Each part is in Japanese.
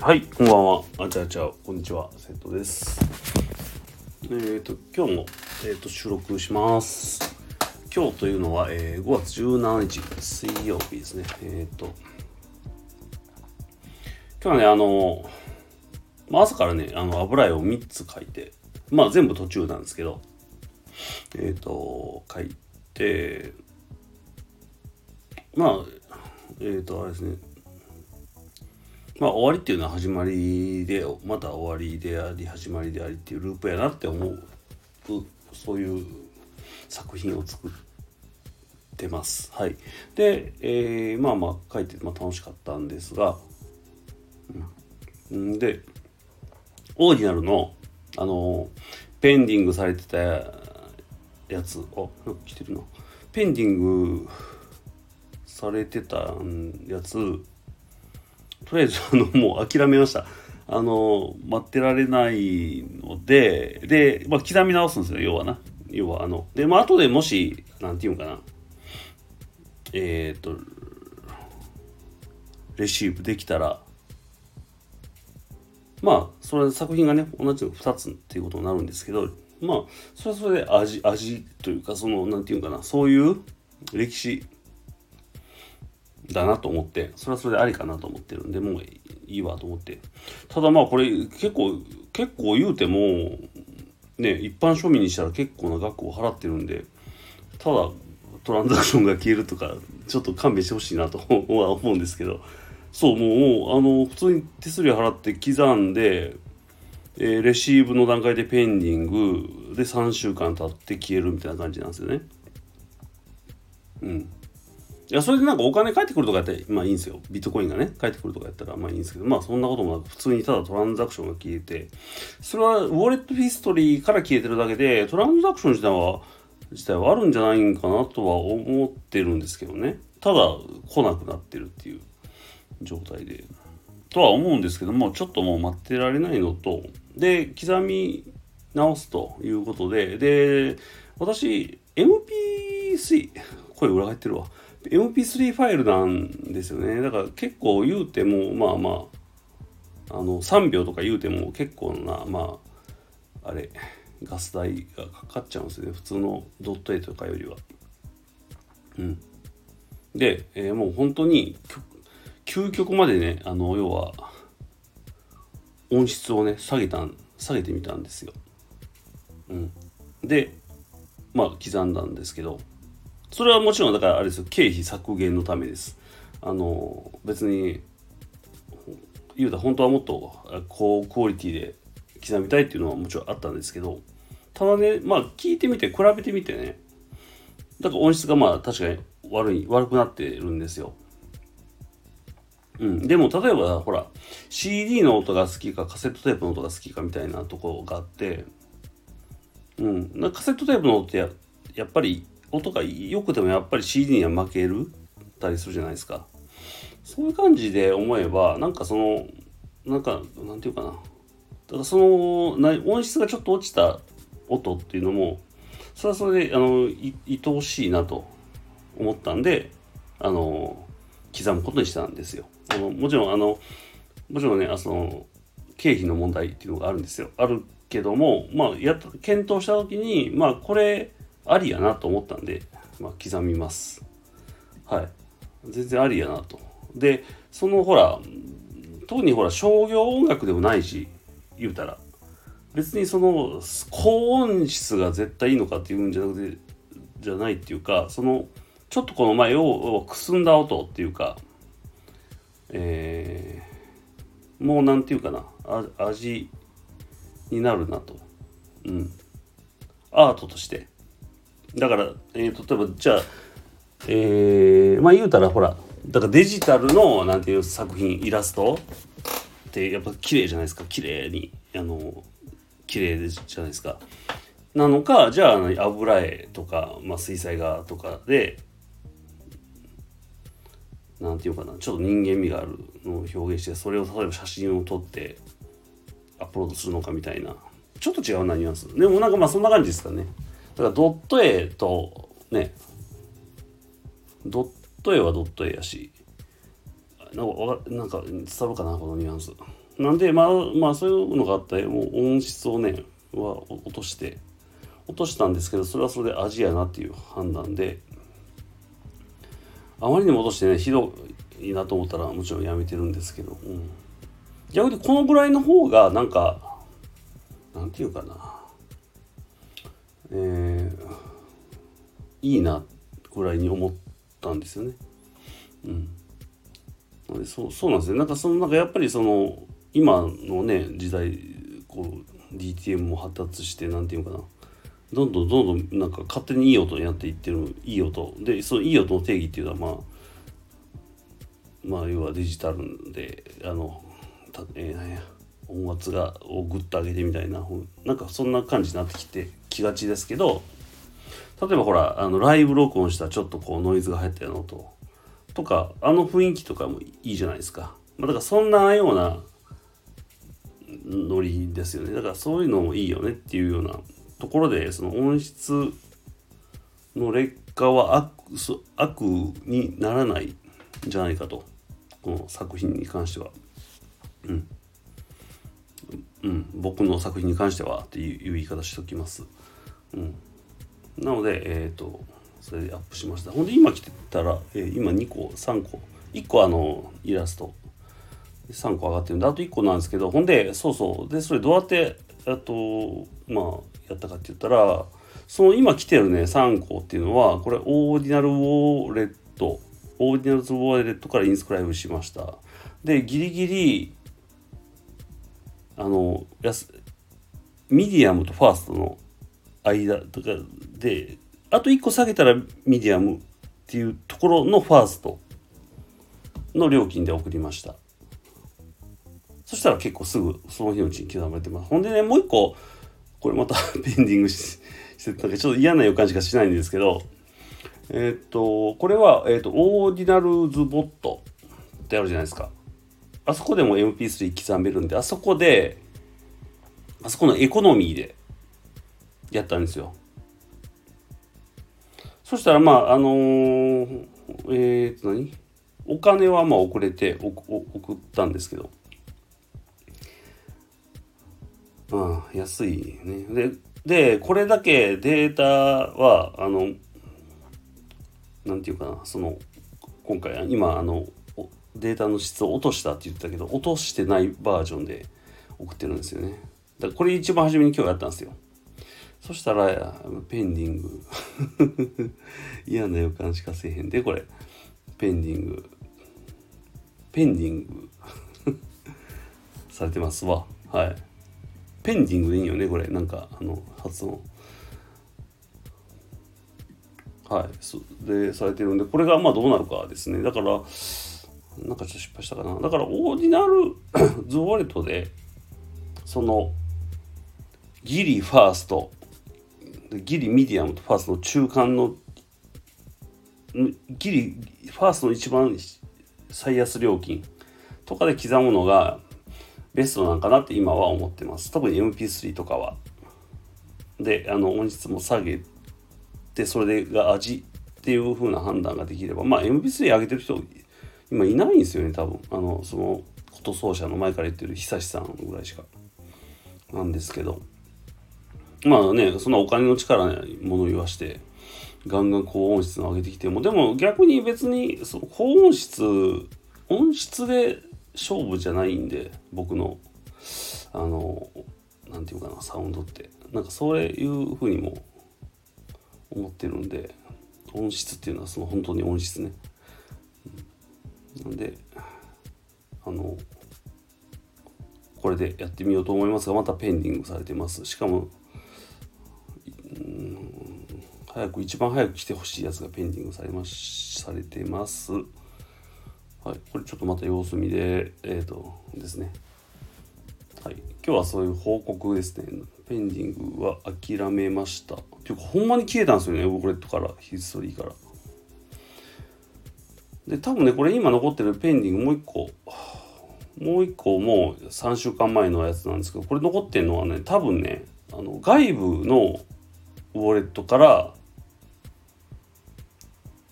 はい、こんばんは。あちゃあちゃ、こんにちは。セットです。えっ、ー、と、今日も、えー、と収録します。今日というのは、えー5月17日、水曜日ですね。えっ、と、今日はね、あの、まあ、朝からね、あの、油絵を3つ描いて、まあ、全部途中なんですけど、えっ、と、書いて、まあ、えっ、と、あれですね、まあ終わりっていうのは始まりでまた終わりであり始まりでありっていうループやなって思うそういう作品を作ってます。はい。で、えーまあまあ書いて、まあ、楽しかったんですが、うん、でオーディナルのあのペンディングされてたやつあ来てるなペンディングされてたやつとりあえずあのもう諦めました。あの待ってられないのでで、まあ、刻み直すんですよ要はな。要はあのでまあ後でもしなんていうんかな。えっ、とレシーブできたらまあそれ作品がね同じの2つっていうことになるんですけどまあそれはそれで味味というかそのなんていうんかな。そういう歴史だなと思ってそれはそれでありかなと思ってるんでもういいわと思って。ただまあこれ結構結構言うてもね一般庶民にしたら結構な額を払ってるんでただトランザクションが消えるとかちょっと勘弁してほしいなと は思うんですけど。そうもうあの普通に手数料払って刻んで、えーレシーブの段階でペンディングで3週間経って消えるみたいな感じなんですよね。うん。いや、それでなんかお金返ってくるとかやったら、まあいいんですよ。ビットコインがね、返ってくるとかやったら、まあいいんですけど、まあそんなこともなく、普通にただトランザクションが消えて、それはウォレットヒストリーから消えてるだけで、トランザクション自体は、自体はあるんじゃないんかなとは思ってるんですけどね。ただ、来なくなってるっていう状態で。とは思うんですけども、ちょっともう待ってられないのと、で、刻み直すということで、で、私、MP3、声裏返ってるわ。MP3 ファイルなんですよね。だから結構言うても、まあまあ、あの、3秒とか言うても結構な、まあ、あれ、ガス代がかかっちゃうんですよね。普通のドット絵とかよりは。うん。で、えーもう本当に、究極までね、あの、要は、音質をね、下げたん、下げてみたんですよ。うん。で、まあ、刻んだんですけど、それはもちろんだからあれですよ経費削減のためです。あの別に言うたら本当はもっと高クオリティで刻みたいっていうのはもちろんあったんですけどただねまあ聞いてみて比べてみてねだから音質がまあ確かに悪い悪くなってるんですよ。うん、でも例えばほら CD の音が好きかカセットテープの音が好きかみたいなところがあって、うん、なカセットテープの音ってややっぱり音が良くてもやっぱり CD には負けるたりするじゃないですか。そういう感じで思えばなんかそのなんかなんていうかな。だからその音質がちょっと落ちた音っていうのもそれはそれであのい愛おしいなと思ったんであの刻むことにしたんですよ。あのもちろんあのもちろんねあその経費の問題っていうのがあるんですよ。あるけどもまあやっ検討した時にまあこれありやなと思ったんで、まあ、刻みます。はい。全然ありやなと。で、そのほら、特にほら、商業音楽でもないし、言うたら。別にその、高音質が絶対いいのかっていうんじゃなくて、じゃないっていうか、その、ちょっとこの前をくすんだ音っていうか、えー、もうなんていうかな、味になるなと。うん。アートとして。だから、えー、例えばじゃあ、えー、まあ言うたらほらだからデジタルのなんていう作品イラストってやっぱ綺麗じゃないですか。綺麗に。あの綺麗じゃないですか。なのかじゃあ油絵とか、まあ、水彩画とかでなんていうかな。ちょっと人間味があるのを表現してそれを例えば写真を撮ってアップロードするのかみたいな。ちょっと違うなニュアンス。でもなんかまあそんな感じですかね。だからドット絵とねドット絵はドット絵やしなんかなんか伝わるかなこのニュアンス。なんでまあまあそういうのがあってもう音質をねは落として落としたんですけどそれはそれで味やなっていう判断であまりにも落としてねひどいなと思ったらもちろんやめてるんですけど、うん、逆にこのぐらいの方がなんかなんていうかな。えー、いいなぐらいに思ったんですよね。うん、そうそうなんですね。なんかそのなんかやっぱりその今のね時代こう DTM も発達して何て言うかな。どんどんどんどんなんか勝手にいい音になっていってるいい音。でそのいい音の定義っていうのはまあまあ要はデジタルであのたえー、なんや。音圧がをグッと上げてみたいななんかそんな感じになってきてきがちですけど例えばほらあのライブ録音したちょっとこうノイズが入ったような音とかあの雰囲気とかもいいじゃないですか、まあ、だからそんなようなノリですよね。だからそういうのもいいよねっていうようなところでその音質の劣化は悪悪にならないんじゃないかと。この作品に関しては。うん、うん、僕の作品に関してはっていう言い方しておきます、うん、なのでえっ、ー、とそれでアップしました。ほんで今来てたら、えー、今2個3個。1個あのイラスト。3個上がってるんであと1個なんですけどほんでそうそう。でそれどうやってあとまあやったかって言ったらその今来てるね3個っていうのはこれ Ordinal Wallet。オーディナルズウォーレットからインスクライブしました。でギリギリあのやすミディアムと fast の間とかであと1個下げたらミディアムっていうところの fast の料金で送りました。そしたら結構すぐその日のうちに刻まれてます。ほんでねもう一個これまた ペンディングしてたんでちょっと嫌な予感しかしないんですけどえっ、とこれは、えっ、とオーディナルズボットってあるじゃないですか。あそこでも MP3 刻めるんであそこであそこのエコノミーでやったんですよ。そしたらまああのー、えー、と何？お金はまあ遅れて送ったんですけど。ああ安いね。ででこれだけデータはあのなんていうかなその今回今あのデータの質を落としたって言ったけど落としてないバージョンで送ってるんですよねだからこれ一番初めに今日やったんですよそしたら、ペンディング 嫌な予感しかせえへんで、これ。ペンディング。ペンディング されてますわ。はい。ペンディングでいいよね、これ。なんか、あの、発音。はい。で、されてるんで、これがまあどうなるかですね。だから、なんかちょっと失敗したかな。だから、オーディナルズウォレットで、その、ギリファーストギリミディアムとファーストの中間のギリファーストの一番最安料金とかで刻むのがベストなんかなって今は思ってます。特に MP3 とかは。であの音質も下げてそれが味っていう風な判断ができれば。まあ MP3 上げてる人今いないんですよね多分あのそのこと奏者の前から言ってる久志さんぐらいしかなんですけどまあね、そんなお金の力に物言わして、ガンガン高音質の上げてきても、でも逆に別に、その高音質、音質で勝負じゃないんで、僕の、あの、なんていうかな、サウンドって。なんかそういうふうにも思ってるんで、音質っていうのはその本当に音質ね。なんで、あの、これでやってみようと思いますが、またペンディングされてます。しかも、早く一番早く来てほしいやつがペンディングされまされてます。はい、これちょっとまた様子見で、えっ、ー、とですね。はい、今日はそういう報告ですね。ペンディングは諦めました。っていうか、ほんまに消えたんですよね、ボクレットから、ヒストリーから。で、多分ね、これ今残ってるペンディングもう一個、もう一個もう3週間前のやつなんですけど、これ残ってるのはね、多分ね、あの外部のウォレットから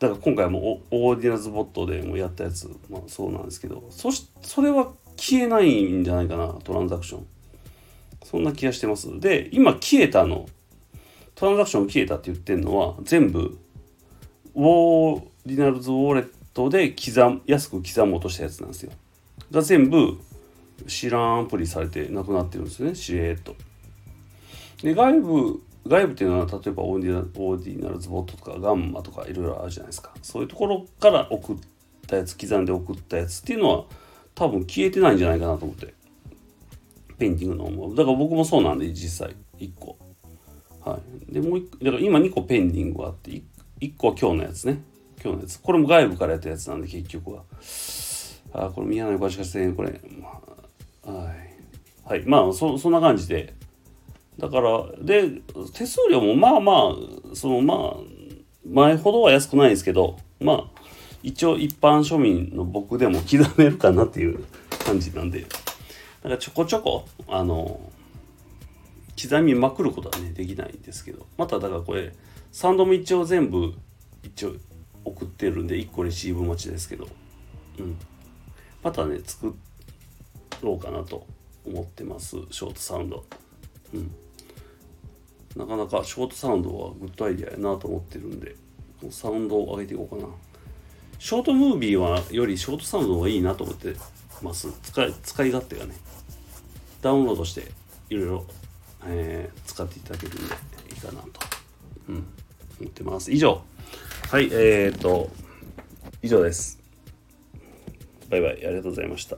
だから今回もオーディナルズボットでもやったやつ、まあ、そうなんですけどそしそれは消えないんじゃないかな、トランザクション。そんな気がしてます。で、今消えたの、トランザクション消えたって言ってるのは、全部、ウォーディナルズウォレットで刻、安く刻もうとしたやつなんですよ。が全部、知らんアプリされてなくなってるんですよね、しれっと。で、外部、外部っていうのは例えばオーディナオーディナルズボットとかガンマとかいろいろあるじゃないですか。そういうところから送ったやつ刻んで送ったやつっていうのは多分消えてないんじゃないかなと思って。ペインティングの思うだから僕もそうなんで実際1個。はい。でもう1個だから今2個ペンディングがあって 1, 1個は今日のやつね。今日のやつ。これも外部からやったやつなんで結局は。あこれ宮の横しかしてこれはい。はい。まあそそんな感じで。だからで手数料もまあまあそのまあ前ほどは安くないですけどまあ一応一般庶民の僕でも刻めるかなっていう感じなんで。だかちょこちょこあの刻みまくることはねできないんですけど。まただからこれサンドも一応全部一応送ってるんで1個レシーブ待ちですけど。うん。またね作ろうかなと思ってます。ショートサウンド。うん。なかなかショートサウンドはグッドアイデアやなと思ってるんで。サウンドを上げていこうかな。ショートムービーはよりショートサウンドがいいなと思ってます。使い使い勝手がね。ダウンロードしていろいろ、え、使っていただけるんでいいかなと、うん、思ってます。以上。はいえー、っと以上です。バイバイありがとうございました。